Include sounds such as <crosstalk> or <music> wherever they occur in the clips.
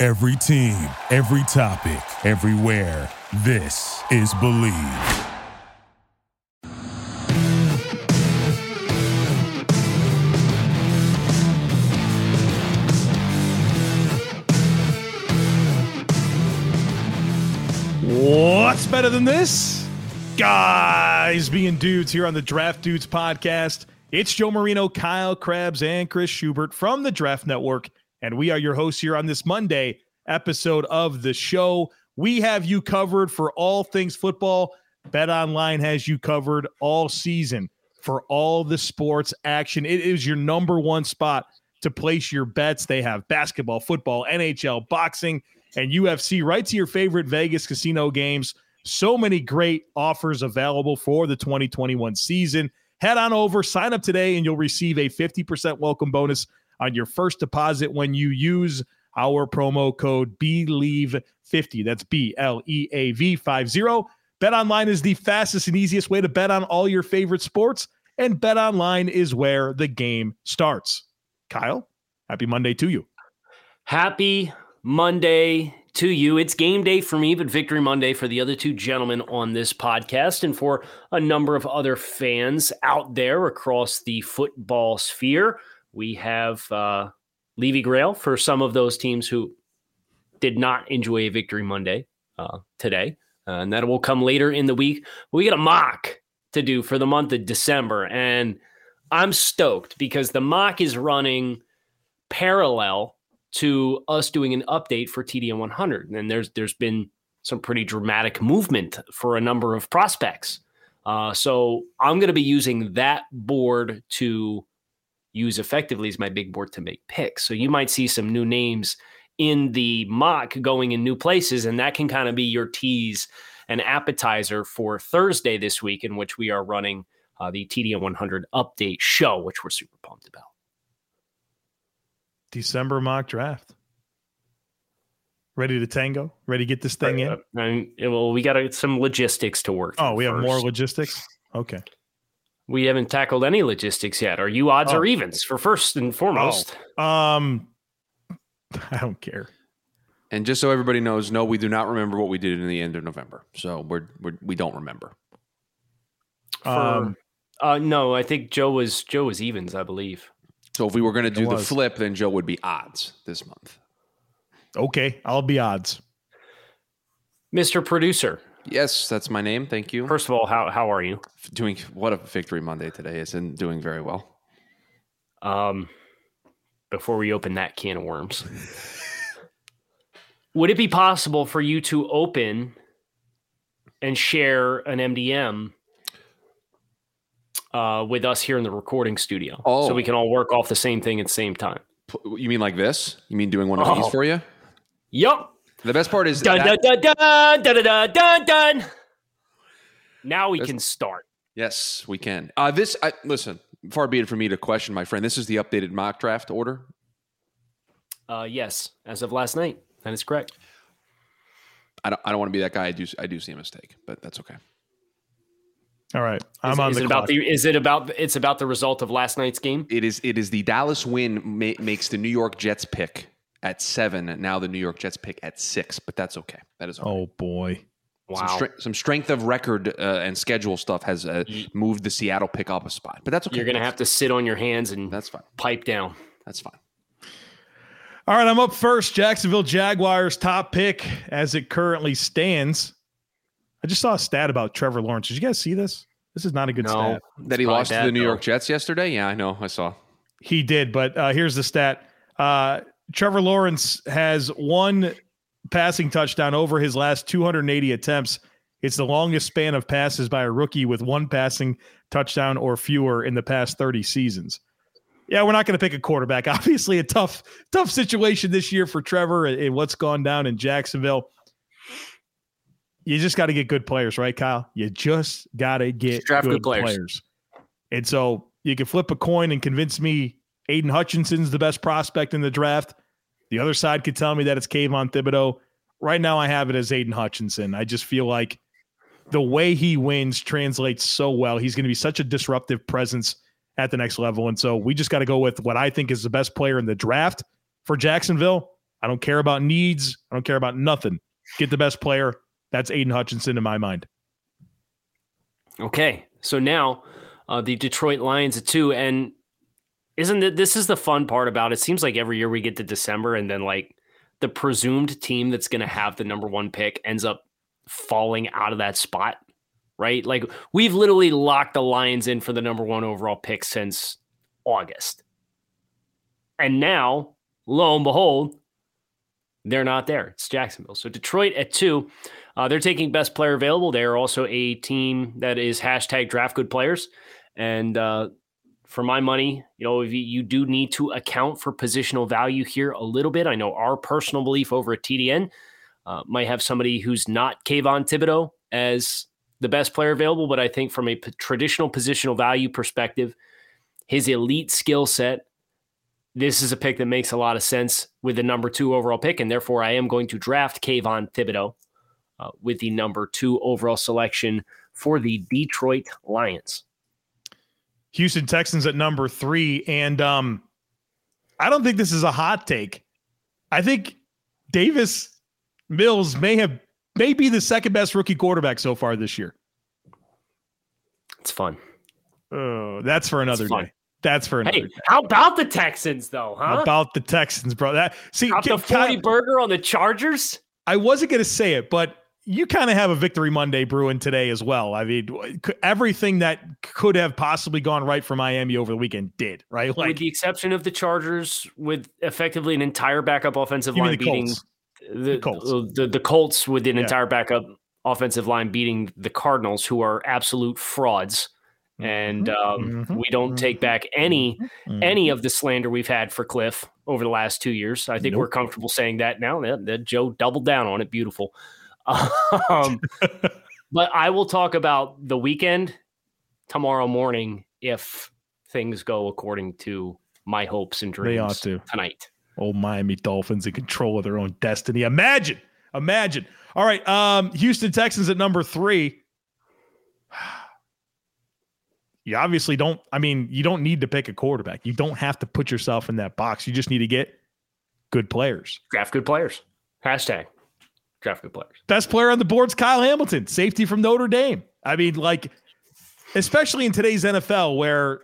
Every team, every topic, everywhere. This is Bleav. What's better than this? Guys being dudes here on the Draft Dudes podcast. It's Joe Marino, Kyle Crabbs, and Chris Schubert from the Draft Network. And we are your hosts here on this Monday episode of the show. We have you covered for all things football. Bet Online has you covered all season for all the sports action. It is your number one spot to place your bets. They have basketball, football, NHL, boxing, and UFC right to your favorite Vegas casino games. So many great offers available for the 2021 season. Head on over, sign up today, and you'll receive a 50% welcome bonus on your first deposit when you use our promo code BLEAV50. That's B L E A V 50. Bet online is the fastest and easiest way to bet on all your favorite sports, and Bet online is where the game starts. Kyle, happy Monday to you. Happy Monday to you. It's game day for me, but Victory Monday for the other two gentlemen on this podcast and for a number of other fans out there across the football sphere. We have uh, Levy Grail for some of those teams who did not enjoy a Victory Monday uh, today, uh, and that will come later in the week. We get a mock to do for the month of December, and I'm stoked because the mock is running parallel to us doing an update for TDN 100, and there's there's been some pretty dramatic movement for a number of prospects. Uh, so I'm going to be using that board to use effectively as my big board to make picks. So you might see some new names in the mock going in new places, and that can kind of be your tease and appetizer for Thursday this week, in which we are running uh, the TDN 100 update show, which we're super pumped about. December mock draft. Ready to tango? Ready to get this thing in? And, well, we got some logistics to work. Oh, we have first. more logistics. Okay. We haven't tackled any logistics yet. Are you odds Oh. or evens for first and foremost? Um, <laughs> I don't care. And just so everybody knows, no, we do not remember what we did in the end of November. So we're, we're we don't remember. For, Um, uh, no, I think Joe was Joe was evens, I believe. So if we were going to do the flip, then Joe would be odds this month. okay, I'll be odds. Mr. Producer, Yes, that's my name. Thank you. first of all, how how are you? Doing what a victory Monday today is and doing very well. Um, before we open that can of worms, <laughs> would it be possible for you to open and share an MDM uh, with us here in the recording studio, so Oh. we can all work off the same thing at the same time? You mean like this? You mean doing one of Oh. these for you? Yup. The best part is Dun dun that- dun dun dun dun dun dun. Now we That's- can start. yes, we can. Uh, this I, listen. Far be it from me to question my friend. This is the updated mock draft order. Uh, yes, as of last night, that is correct. I don't. I don't want to be that guy. I do. I do see a mistake, but that's okay. All right, I'm Is, on is the it clock. about the? Is it about? It's about the result of last night's game. It is. It is the Dallas win ma- makes the New York Jets pick at seven. and Now the New York Jets pick at six, but that's okay. That is okay. oh boy. Some, Wow, stre- some strength of record uh, and schedule stuff has uh, moved the Seattle pick up a spot, but that's okay. you're gonna have to sit on your hands and That's fine. pipe down. That's fine. All right, I'm up first. Jacksonville Jaguars top pick as it currently stands. I just saw a stat about Trevor Lawrence. Did you guys see this? This is not a good No, stat. That he lost to the New though. York Jets yesterday. Yeah, I know. I saw. He did, but uh, here's the stat. Uh, Trevor Lawrence has one passing touchdown over his last 280 attempts. It's the longest span of passes by a rookie with one passing touchdown or fewer in the past 30 seasons. Yeah, we're not going to pick a quarterback. <laughs> Obviously, a tough, tough situation this year for Trevor and what's gone down in Jacksonville. You just got to get good players, right, Kyle? You just got to get draft good, good players. players. And so you can flip a coin and convince me Aiden Hutchinson's the best prospect in the draft. The other side could tell me that it's Kayvon Thibodeaux. Right now, I have it as Aiden Hutchinson. I just feel like the way he wins translates so well. He's going to be such a disruptive presence at the next level. And so we just got to go with what I think is the best player in the draft for Jacksonville. I don't care about needs. I don't care about nothing. Get the best player. That's Aiden Hutchinson in my mind. Okay. So now uh, the Detroit Lions at two. And isn't it, this is the fun part about it? Seems like every year we get to December and then like the presumed team that's going to have the number one pick ends up falling out of that spot, right? Like we've literally locked the Lions in for the number one overall pick since August. And now, lo and behold, they're not there. It's Jacksonville. So Detroit at two. Uh, they're taking best player available. They are also a team that is hashtag draft good players. And uh, for my money, you know, you, you do need to account for positional value here a little bit. I know our personal belief over at TDN uh, might have somebody who's not Kayvon Thibodeaux as the best player available, but I think from a p- traditional positional value perspective, his elite skill set this is a pick that makes a lot of sense with the number two overall pick, and therefore I am going to draft Kayvon Thibodeaux uh, with the number two overall selection for the Detroit Lions. Houston Texans at number three, and um, I don't think this is a hot take. I think Davis Mills may have may be the second best rookie quarterback so far this year. It's fun. Oh, that's for another day. That's for another. Hey, day. how about the Texans though? Huh? How about the Texans, bro? That see Got the forty Kyle, burger on the Chargers. I wasn't going to say it, but you kind of have a victory Monday brewing today as well. I mean, everything that could have possibly gone right for Miami over the weekend did, right? Like, with the exception of the Chargers, with effectively an entire backup offensive line the beating the, the, Colts. The, the, Colts with an yeah. entire backup offensive line beating the Cardinals, who are absolute frauds and mm-hmm. um, mm-hmm. we don't take mm-hmm. back any mm-hmm. any of the slander we've had for Cliff over the last two years. I think nope. we're comfortable saying that now. That, that, Joe doubled down on it. Beautiful. Um, but I will talk about the weekend tomorrow morning if things go according to my hopes and dreams. They ought to tonight. Oh, Miami Dolphins in control of their own destiny. Imagine, imagine. All right, um, Houston Texans at number three <sighs> you obviously don't. I mean, you don't need to pick a quarterback. You don't have to put yourself in that box. You just need to get good players. Draft good players. Hashtag draft good players. Best player on the board's Kyle Hamilton, safety from Notre Dame. I mean, like, especially in today's NFL where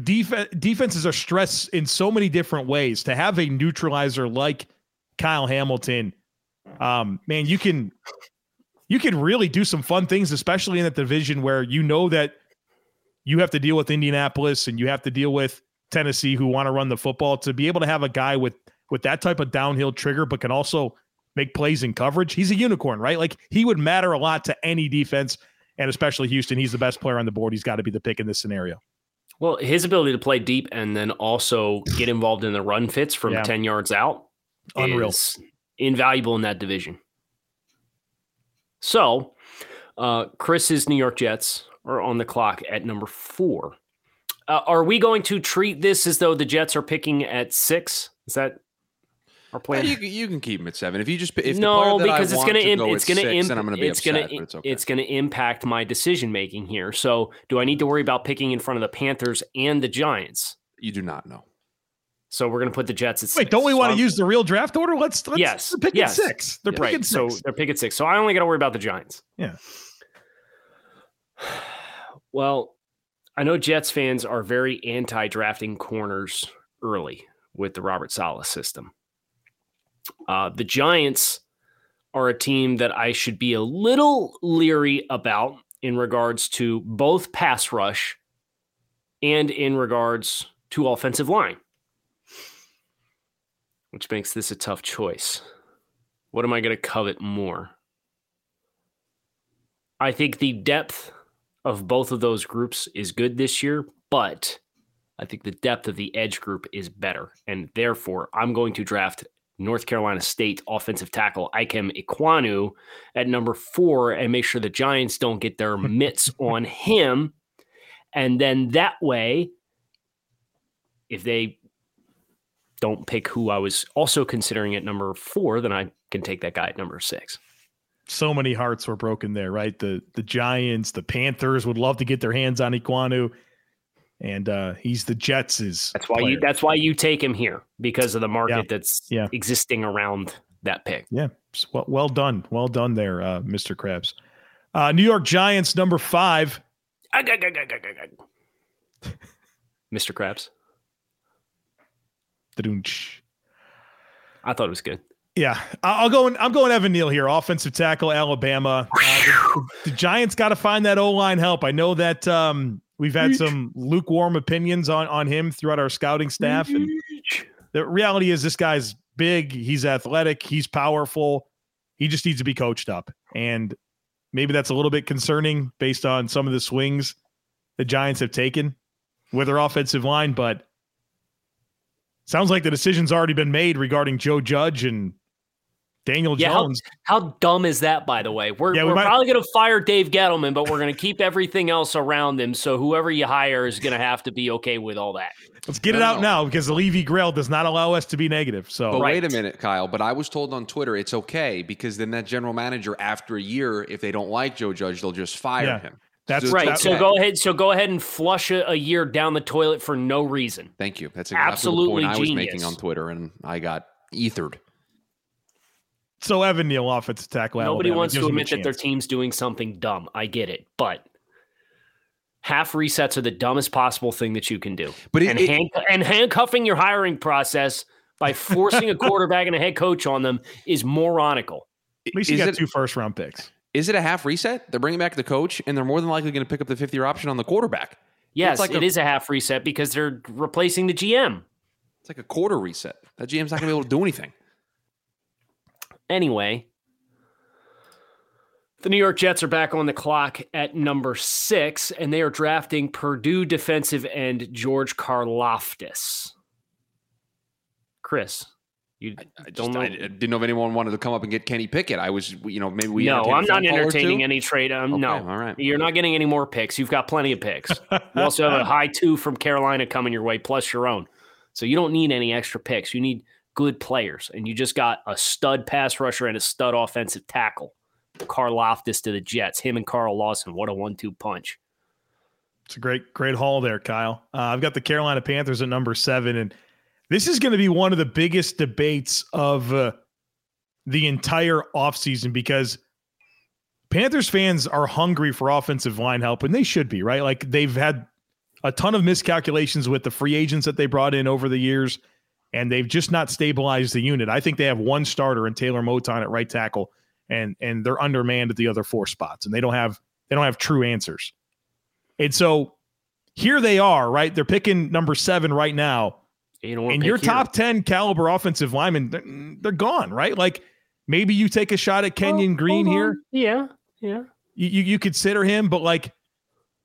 def- defenses are stressed in so many different ways, to have a neutralizer like Kyle Hamilton, um, man, you can you can really do some fun things, especially in that division where you know that you have to deal with Indianapolis and you have to deal with Tennessee who want to run the football. To be able to have a guy with with that type of downhill trigger, but can also make plays in coverage, he's a unicorn, right? Like he would matter a lot to any defense, and especially Houston. He's the best player on the board. He's got to be the pick in this scenario. Well, his ability to play deep and then also get involved in the run fits from yeah. 10 yards out Unreal. is invaluable in that division. So, uh, Chris's New York Jets are on the clock at number four. Uh, are we going to treat this as though the Jets are picking at six? Is that our plan? you, you, can keep them at seven if you just if no because it's going to go it's going to imp- I'm going to be it's going to it's, okay. it's going to impact my decision making here. So do I need to worry about picking in front of the Panthers and the Giants? You do not know. So we're going to put the Jets at six. Wait, don't we want to use the real draft order? Let's, let's yes, pick yes. at six. They're picking right. six. So they're picking six. So I only got to worry about the Giants. Yeah. <sighs> Well, I know Jets fans are very anti drafting corners early with the Robert Saleh system. Uh, the Giants are a team that I should be a little leery about in regards to both pass rush and in regards to offensive line which makes this a tough choice. What am I going to covet more? I think the depth of both of those groups is good this year, but I think the depth of the edge group is better. And therefore, I'm going to draft North Carolina State offensive tackle Ikem Ekwonu at number four and make sure the Giants don't get their <laughs> mitts on him. And then that way, if they don't pick who I was also considering at number four, then I can take that guy at number six. So many hearts were broken there, right? The the Giants, the Panthers would love to get their hands on Ekwonu. And uh, he's the Jets' That's why player. you. That's why you take him here because of the market Yeah. that's Yeah. existing around that pick. Yeah, well, well done, well done there, uh, Mr. Krabs. Uh, New York Giants number five. Ag, ag, ag. <laughs> Mr. Krabs. I thought it was good. Yeah, I'll go. In, I'm going Evan Neal here, offensive tackle, Alabama. Uh, the, the Giants got to find that O line help. I know that um, we've had some lukewarm opinions on on him throughout our scouting staff, and the reality is this guy's big. He's athletic. He's powerful. He just needs to be coached up, and maybe that's a little bit concerning based on some of the swings the Giants have taken with their offensive line, but. Sounds like the decision's already been made regarding Joe Judge and Daniel Yeah, how- Jones. How dumb is that, by the way? We're, Yeah, we we're might- probably going to fire Dave Gettleman, but we're going to keep everything else around him. So whoever you hire is going to have to be okay with all that. Let's get it out no. now because the Levy Grail does not allow us to be negative. So But Right. wait a minute, Kyle. But I was told on Twitter it's okay because then that general manager, after a year, if they don't like Joe Judge, they'll just fire Yeah. him. That's So Right. that- so go ahead. So go ahead and flush a, a year down the toilet for no reason. Thank you. That's exactly Absolutely the point I was making on Twitter, and I got ethered. So Evan Neal, offensive tackle. Nobody Alabama, wants to admit that their team's doing something dumb. I get it, but half resets are the dumbest possible thing that you can do. But it- and, it- hand, and handcuffing your hiring process by forcing a quarterback and a head coach on them is moronical. At least you is got it- two first round picks. Is it a half reset? They're bringing back the coach, and they're more than likely going to pick up the fifth year option on the quarterback. Yes, it's like it a- is a half reset because they're replacing the GM. It's like a quarter reset. That GM's not going to be able to do anything. Anyway, the New York Jets are back on the clock at number six, and they are drafting Purdue defensive end George Karlaftis. Chris, you I just don't know. I, I didn't know if anyone wanted to come up and get Kenny Pickett. I was, you know, maybe we. no, entertain a I'm not phone call or entertaining any trade. Um, Okay, no, all right. you're not getting any more picks. You've got plenty of picks. <laughs> you also have a high two from Carolina coming your way, plus your own. So you don't need any extra picks. You need good players, and you just got a stud pass rusher and a stud offensive tackle. Karlaftis to the Jets. Him and Carl Lawson. What a one-two punch. It's a great, great haul there, Kyle. Uh, I've got the Carolina Panthers at number seven, and this is going to be one of the biggest debates of uh, the entire offseason because Panthers fans are hungry for offensive line help, and they should be, right? Like they've had a ton of miscalculations with the free agents that they brought in over the years, and they've just not stabilized the unit. I think they have one starter in Taylor Moton at right tackle, and and they're undermanned at the other four spots, and they don't have they don't have true answers. And so here they are, right? They're picking number seven right now. You know, And your top 10 caliber offensive linemen, they're, they're gone, right? Like maybe you take a shot at Kenyon Green here. Yeah, yeah. You, you, you consider him, but like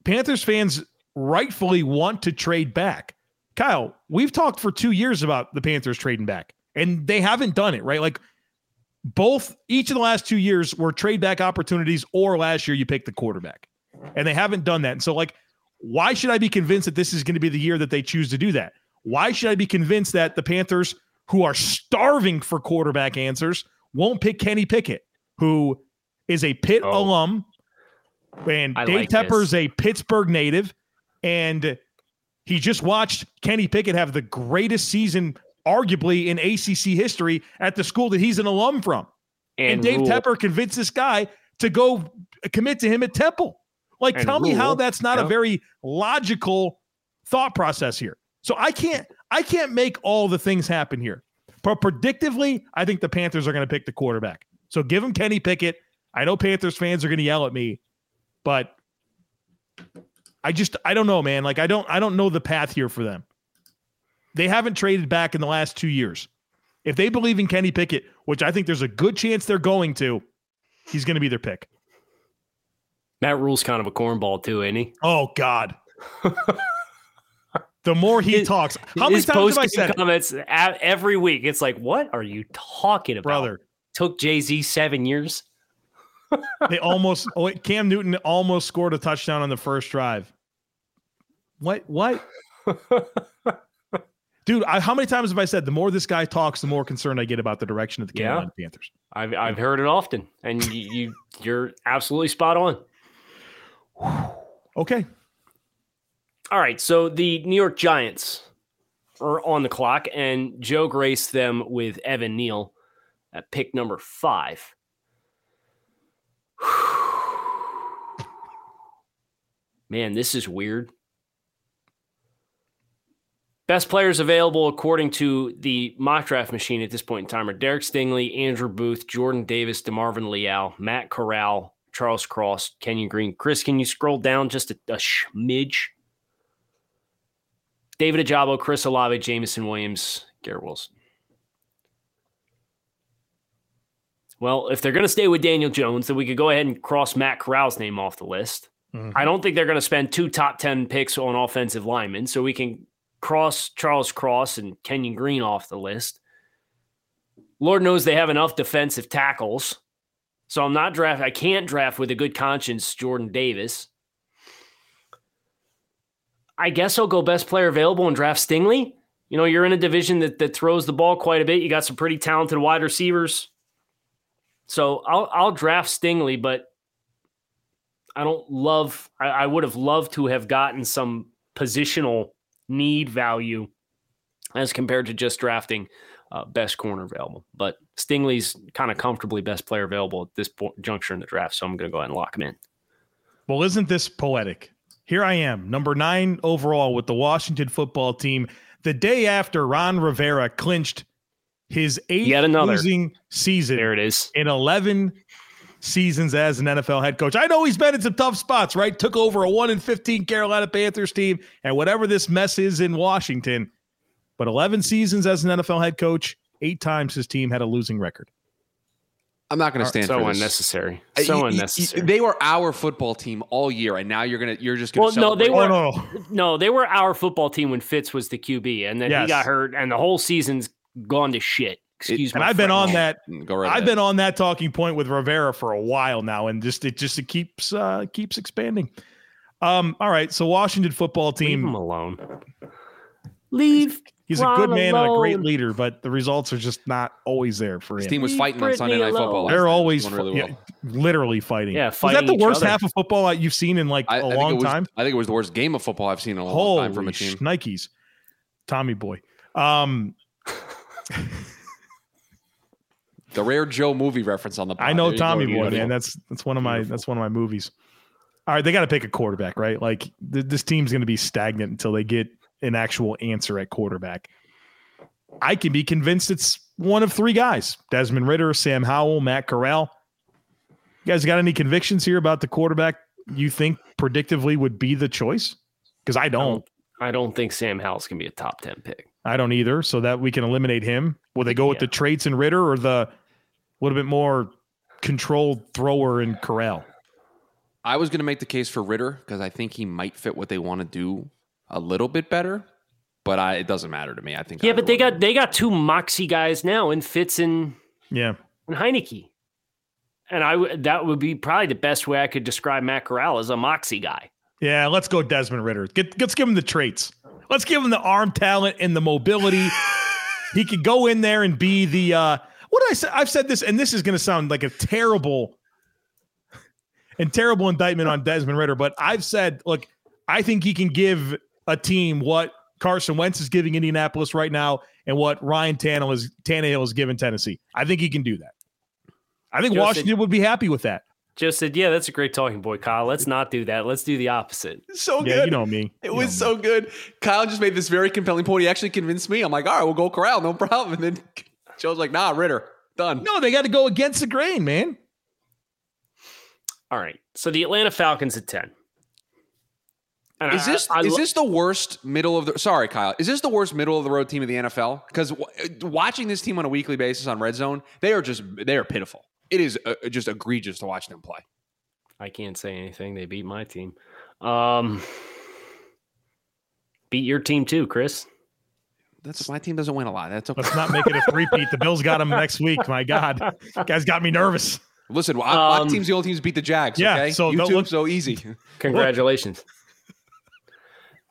Panthers fans rightfully want to trade back. Kyle, we've talked for two years about the Panthers trading back, and they haven't done it, right? Like both each of the last two years were trade back opportunities, or last year you picked the quarterback, and they haven't done that. And so, like, why should I be convinced that this is going to be the year that they choose to do that? Why should I be convinced that the Panthers, who are starving for quarterback answers, won't pick Kenny Pickett, who is a Pitt Oh. alum, and I Dave like Tepper this. is a Pittsburgh native, and he just watched Kenny Pickett have the greatest season, arguably in ACC history, at the school that he's an alum from. And, Dave Rhule- Tepper convinced this guy to go commit to him at Temple. Like, And tell me how that's not a very logical thought process here. So I can't, I can't make all the things happen here. But predictively, I think the Panthers are going to pick the quarterback. So give him Kenny Pickett. I know Panthers fans are going to yell at me, but I just, I don't know, man. Like, I don't, I don't know the path here for them. They haven't traded back in the last two years. If they believe in Kenny Pickett, which I think there's a good chance they're going to, he's going to be their pick. Matt Rhule's kind of a cornball too, ain't he? Oh God. the more he His- talks, how many times have I said it, comments a- every week? It's like, what are you talking about, brother? Took Jay Z seven years. They almost. Oh, Cam Newton almost scored a touchdown on the first drive. What? What? Dude, I, how many times have I said the more this guy talks, the more concerned I get about the direction of the Yeah. Carolina Panthers? I've I've heard it often, and you, you you're absolutely spot on. Okay. All right, so the New York Giants are on the clock, and Joe graced them with Evan Neal at pick number five. <sighs> Man, this is weird. Best players available according to the mock draft machine at this point in time are Derek Stingley, Andrew Booth, Jordan Davis, DeMarvin Leal, Matt Corral, Charles Cross, Kenyon Green. Chris, can you scroll down just a, a smidge? David Ojabo, Chris Olave, Jameson Williams, Garrett Wilson. Well, if they're going to stay with Daniel Jones, then we could go ahead and cross Matt Corral's name off the list. Mm-hmm. I don't think they're going to spend two top 10 picks on offensive linemen, so we can cross Charles Cross and Kenyon Green off the list. Lord knows they have enough defensive tackles. So I'm not draft. I can't draft with a good conscience Jordan Davis. I guess I'll go best player available and draft Stingley. You know, you're in a division that, that throws the ball quite a bit. You got some pretty talented wide receivers. So I'll I'll draft Stingley, but I don't love I, I would have loved to have gotten some positional need value as compared to just drafting uh, best corner available. But Stingley's kind of comfortably best player available at this point, juncture in the draft, so I'm going to go ahead and lock him in. Well, isn't this poetic? Here I am, number nine overall with the Washington football team. The day after Ron Rivera clinched his eighth Yet another. losing season. There it is. In 11 seasons as an NFL head coach. I know he's been in some tough spots, right? Took over a 1 in 15 Carolina Panthers team and whatever this mess is in Washington. But 11 seasons as an NFL head coach, eight times his team had a losing record. I'm not going to stand so for unnecessary. Uh, so unnecessary. they were our football team all year, and now you're gonna you're just gonna. Well, celebrate. no, they were oh, no. no, they were our football team when Fitz was the QB, and then yes. he got hurt, and the whole season's gone to shit. Excuse me. And I've been on that. Mm, right I've ahead. been on that talking point with Rivera for a while now, and just it just it keeps uh keeps expanding. Um, all right, so Washington football team. Leave him alone. Leave. He's Ron a good man alone. and a great leader, but the results are just not always there for him. His team was fighting Leave on Sunday Night Football. They're always really well. yeah, literally fighting. Yeah, fighting is that the worst other. half of football you've seen in like I, a I long was, time? I think it was the worst game of football I've seen in a long Holy time from a team. Nikes, Tommy boy. Um, the rare Joe movie reference on the. Pod. I know Tommy Boy, man. That's that's one of my Beautiful. that's one of my movies. All right, they got to pick a quarterback, right? Like th- this team's going to be stagnant until they get an actual answer at quarterback. I can be convinced it's one of three guys: Desmond Ridder, Sam Howell, Matt Corral. You guys got any convictions here about the quarterback you think predictively would be the choice? Because I don't. I don't. I don't think Sam Howell's going to be a top ten pick. I don't either. So that we can eliminate him. Will they go with the traits in Ridder or the little bit more controlled thrower in Corral? I was going to make the case for Ridder because I think he might fit what they want to do a little bit better. But I, it doesn't matter to me. I think. Yeah, but they got they got two moxie guys now, and Fitz and yeah, and Heinicke. And I that would be probably the best way I could describe Matt Corral as a moxie guy. Yeah, let's go Desmond Ridder. Get, let's give him the traits. Let's give him the arm talent and the mobility. <laughs> he could go in there and be the uh what did I say? I've said this, and this is gonna sound like a terrible and terrible indictment on Desmond Ridder, but I've said, look, I think he can give a team what Carson Wentz is giving Indianapolis right now and what Ryan Tannehill is Tannehill is giving Tennessee. I think he can do that. I think Washington would be happy with that. Just said, yeah, that's a great talking boy, Kyle. Let's not do that. Let's do the opposite. So yeah, good. You know me. It you was so me. good. Kyle just made this very compelling point. He actually convinced me. I'm like, all right, we'll go Corral, no problem. <laughs> And then Joe's like, nah, Ridder, done. No, they got to go against the grain, man. All right. So the Atlanta Falcons at 10. And is this I, I, is this the worst middle of the? Sorry, Kyle. Is this the worst middle of the road team of the NFL? Because w- watching this team on a weekly basis on Red Zone, they are just they are pitiful. It is uh, just egregious to watch them play. I can't say anything. They beat my team. Um, beat your team too, Chris. That's my team doesn't win a lot. That's okay. Let's not make it a three-peat. The Bills got them next week. My God, guys got me nervous. Listen, my um, team's the only teams beat the Jags. Yeah, okay? so YouTube, look, so easy. <laughs> Congratulations.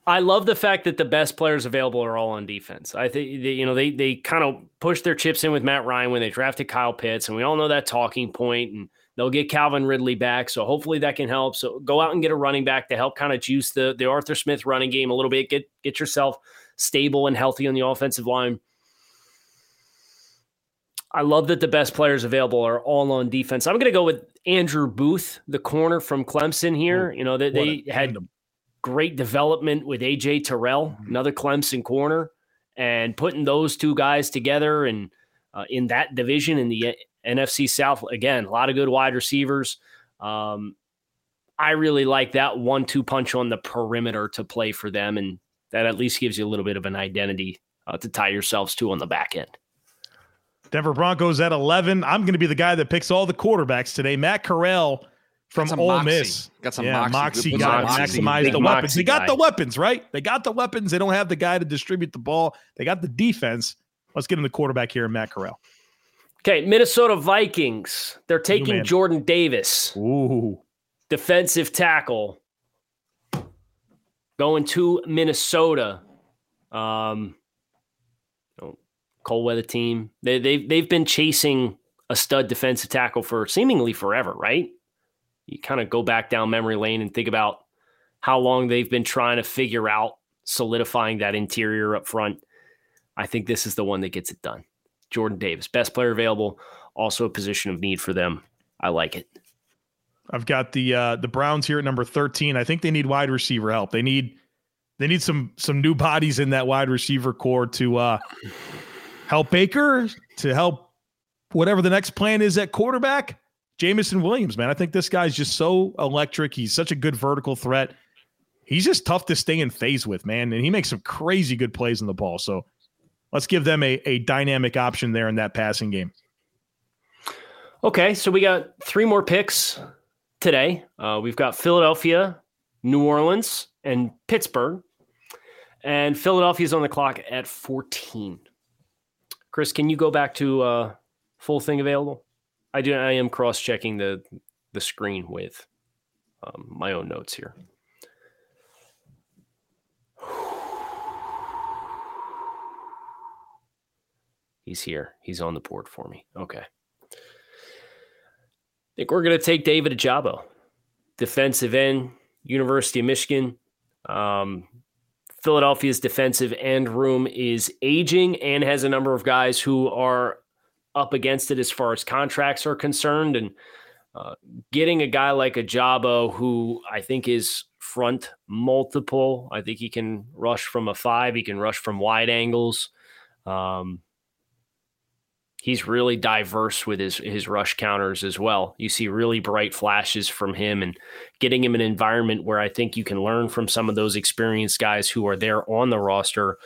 I love the fact that the best players available are all on defense. I think you know they they kind of pushed their chips in with Matt Ryan when they drafted Kyle Pitts, and we all know that talking point. point and They'll get Calvin Ridley back, so hopefully that can help. So go out and get a running back to help kind of juice the the Arthur Smith running game a little bit. Get get yourself stable and healthy on the offensive line. I love that the best players available are all on defense. I'm going to go with Andrew Booth, the corner from Clemson here. You know, that they, they had great development with AJ Terrell, mm-hmm. another Clemson corner, and putting those two guys together and uh, in that division in the NFC South, again, a lot of good wide receivers. Um, I really like that one two punch on the perimeter to play for them. And that at least gives you a little bit of an identity uh, to tie yourselves to on the back end. Denver Broncos at 11. I'm going to be the guy that picks all the quarterbacks today. Matt Corral from Ole moxie. Miss. Got some yeah, moxie. moxie got moxie. maximize the weapons. They got guy. the weapons, right? They got the weapons. They don't have the guy to distribute the ball. They got the defense. Let's get him the quarterback here, Matt Corral. Okay, Minnesota Vikings. They're taking Jordan Davis. Ooh. Defensive tackle. Going to Minnesota. Um, cold weather team. They they've they've been chasing a stud defensive tackle for seemingly forever, right? You kind of go back down memory lane and think about how long they've been trying to figure out solidifying that interior up front. I think this is the one that gets it done. Jordan Davis, best player available, also a position of need for them. I like it. I've got the uh, the Browns here at number 13. I think they need wide receiver help. They need they need some some new bodies in that wide receiver corps to uh, help Baker, to help whatever the next plan is at quarterback. Jameson Williams, man. I think this guy's just so electric. He's such a good vertical threat. He's just tough to stay in phase with, man. And he makes some crazy good plays in the ball. So let's give them a, a dynamic option there in that passing game. Okay. So we got three more picks today. Uh, we've got Philadelphia, New Orleans, and Pittsburgh. And Philadelphia's on the clock at 14. Chris, can you go back to uh, full thing available? I do. I am cross checking the the screen with um, my own notes here. <sighs> He's here. He's on the board for me. Okay. Think we're going to take David Ojabo, defensive end, University of Michigan. Um, Philadelphia's defensive end room is aging and has a number of guys who are up against it as far as contracts are concerned. And uh, getting a guy like Ojabo, who I think is front multiple, I think he can rush from a five, he can rush from wide angles. Um, he's really diverse with his his rush counters as well. You see really bright flashes from him and getting him an environment where I think you can learn from some of those experienced guys who are there on the roster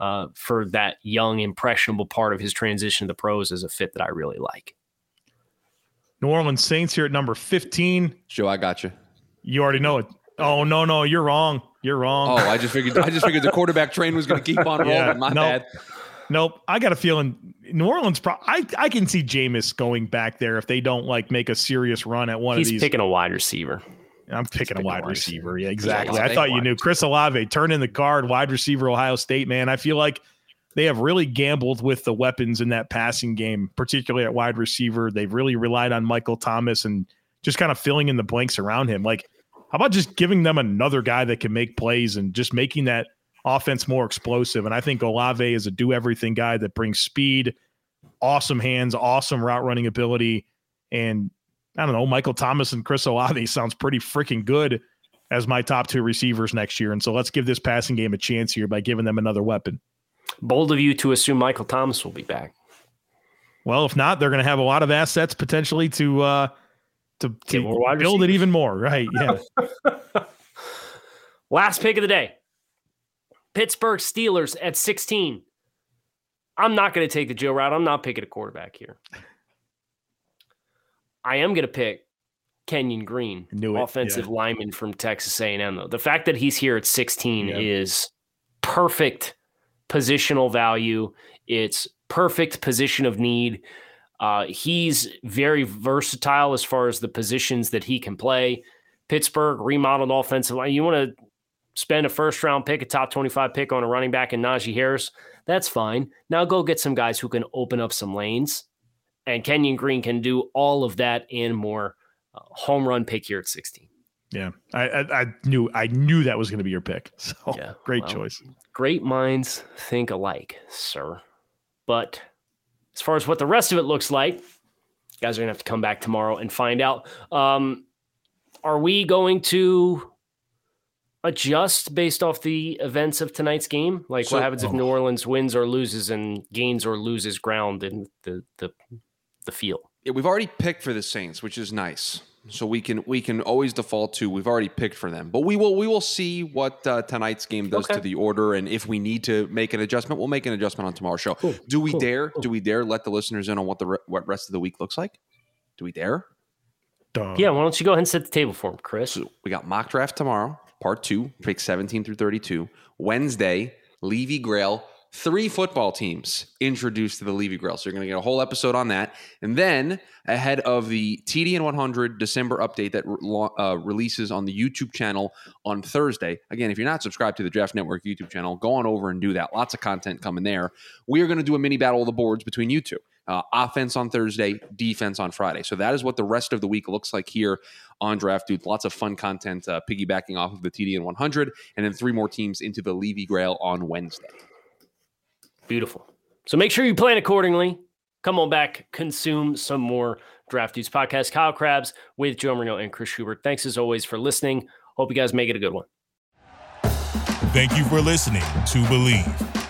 uh, for that young, impressionable part of his transition to the pros is a fit that I really like. New Orleans Saints here at number 15. Joe, I got you. You already know it. Oh no, no, you're wrong. You're wrong. Oh, I just figured I just figured the <laughs> quarterback train was going to keep on rolling. Yeah, My nope. bad. Nope. I got a feeling New Orleans. Pro- I I can see Jameis going back there if they don't like make a serious run at one He's of these. He's picking a wide receiver. I'm picking a wide receiver. Yeah, exactly. I thought you knew Chris Olave turn in the card, wide receiver, Ohio State. Man, I feel like they have really gambled with the weapons in that passing game, particularly at wide receiver. They've really relied on Michael Thomas and just kind of filling in the blanks around him. Like, how about just giving them another guy that can make plays and just making that offense more explosive? And I think Olave is a do everything guy that brings speed, awesome hands, awesome route running ability, and I don't know, Michael Thomas and Chris Olave <laughs> sounds pretty freaking good as my top two receivers next year. And so let's give this passing game a chance here by giving them another weapon. Bold of you to assume Michael Thomas will be back. Well, if not, they're going to have a lot of assets potentially to uh to, to build receivers. it even more, right? Yeah. <laughs> Last pick of the day. Pittsburgh Steelers at 16. I'm not going to take the Joe route. I'm not picking a quarterback here. I am going to pick Kenyon Green, offensive yeah. lineman from Texas A&M. Though the fact that he's here at 16 yeah. is perfect positional value. It's perfect position of need. Uh, he's very versatile as far as the positions that he can play. Pittsburgh remodeled offensive line. You want to spend a first round pick, a top 25 pick on a running back in Najee Harris? That's fine. Now go get some guys who can open up some lanes And Kenyon Green can do all of that and more. Uh, home run pick here at 16. Yeah, I, I, I knew I knew that was going to be your pick. <laughs> So yeah, great well, choice. Great minds think alike, sir. But as far as what the rest of it looks like, guys are gonna have to come back tomorrow and find out. Um, are we going to adjust based off the events of tonight's game? Like so, what happens if New Orleans wins or loses and gains or loses ground in the the the field? Yeah, we've already picked for the Saints, which is nice. So we can we can always default to we've already picked for them, but we will we will see what uh, tonight's game does okay. to the order, and if we need to make an adjustment, we'll make an adjustment on tomorrow's show. Cool. Do we cool. dare? Cool. Do we dare let the listeners in on what the re- what rest of the week looks like? Do we dare? Duh. Yeah, why don't you go ahead and set the table for him, Chris? So we got mock draft tomorrow, part two, pick seventeen through thirty two. Wednesday, Levy Grail three football teams introduced to the Levy Grail. So you're going to get a whole episode on that. And then ahead of the TDN 100 December update that uh, releases on the YouTube channel on Thursday. Again, if you're not subscribed to the Draft Network YouTube channel, go on over and do that. Lots of content coming there. We are going to do a mini battle of the boards between you two. Uh, offense on Thursday, defense on Friday. So that is what the rest of the week looks like here on Draft Dude. Lots of fun content uh, piggybacking off of the TDN 100, and then three more teams into the Levy Grail on Wednesday. Beautiful. So make sure you plan accordingly. Come on back, consume some more Draft Dudes podcast. Kyle Crabbs with Joe Marino and Chris Schubert. Thanks as always for listening. Hope you guys make it a good one. Thank you for listening to Bleav.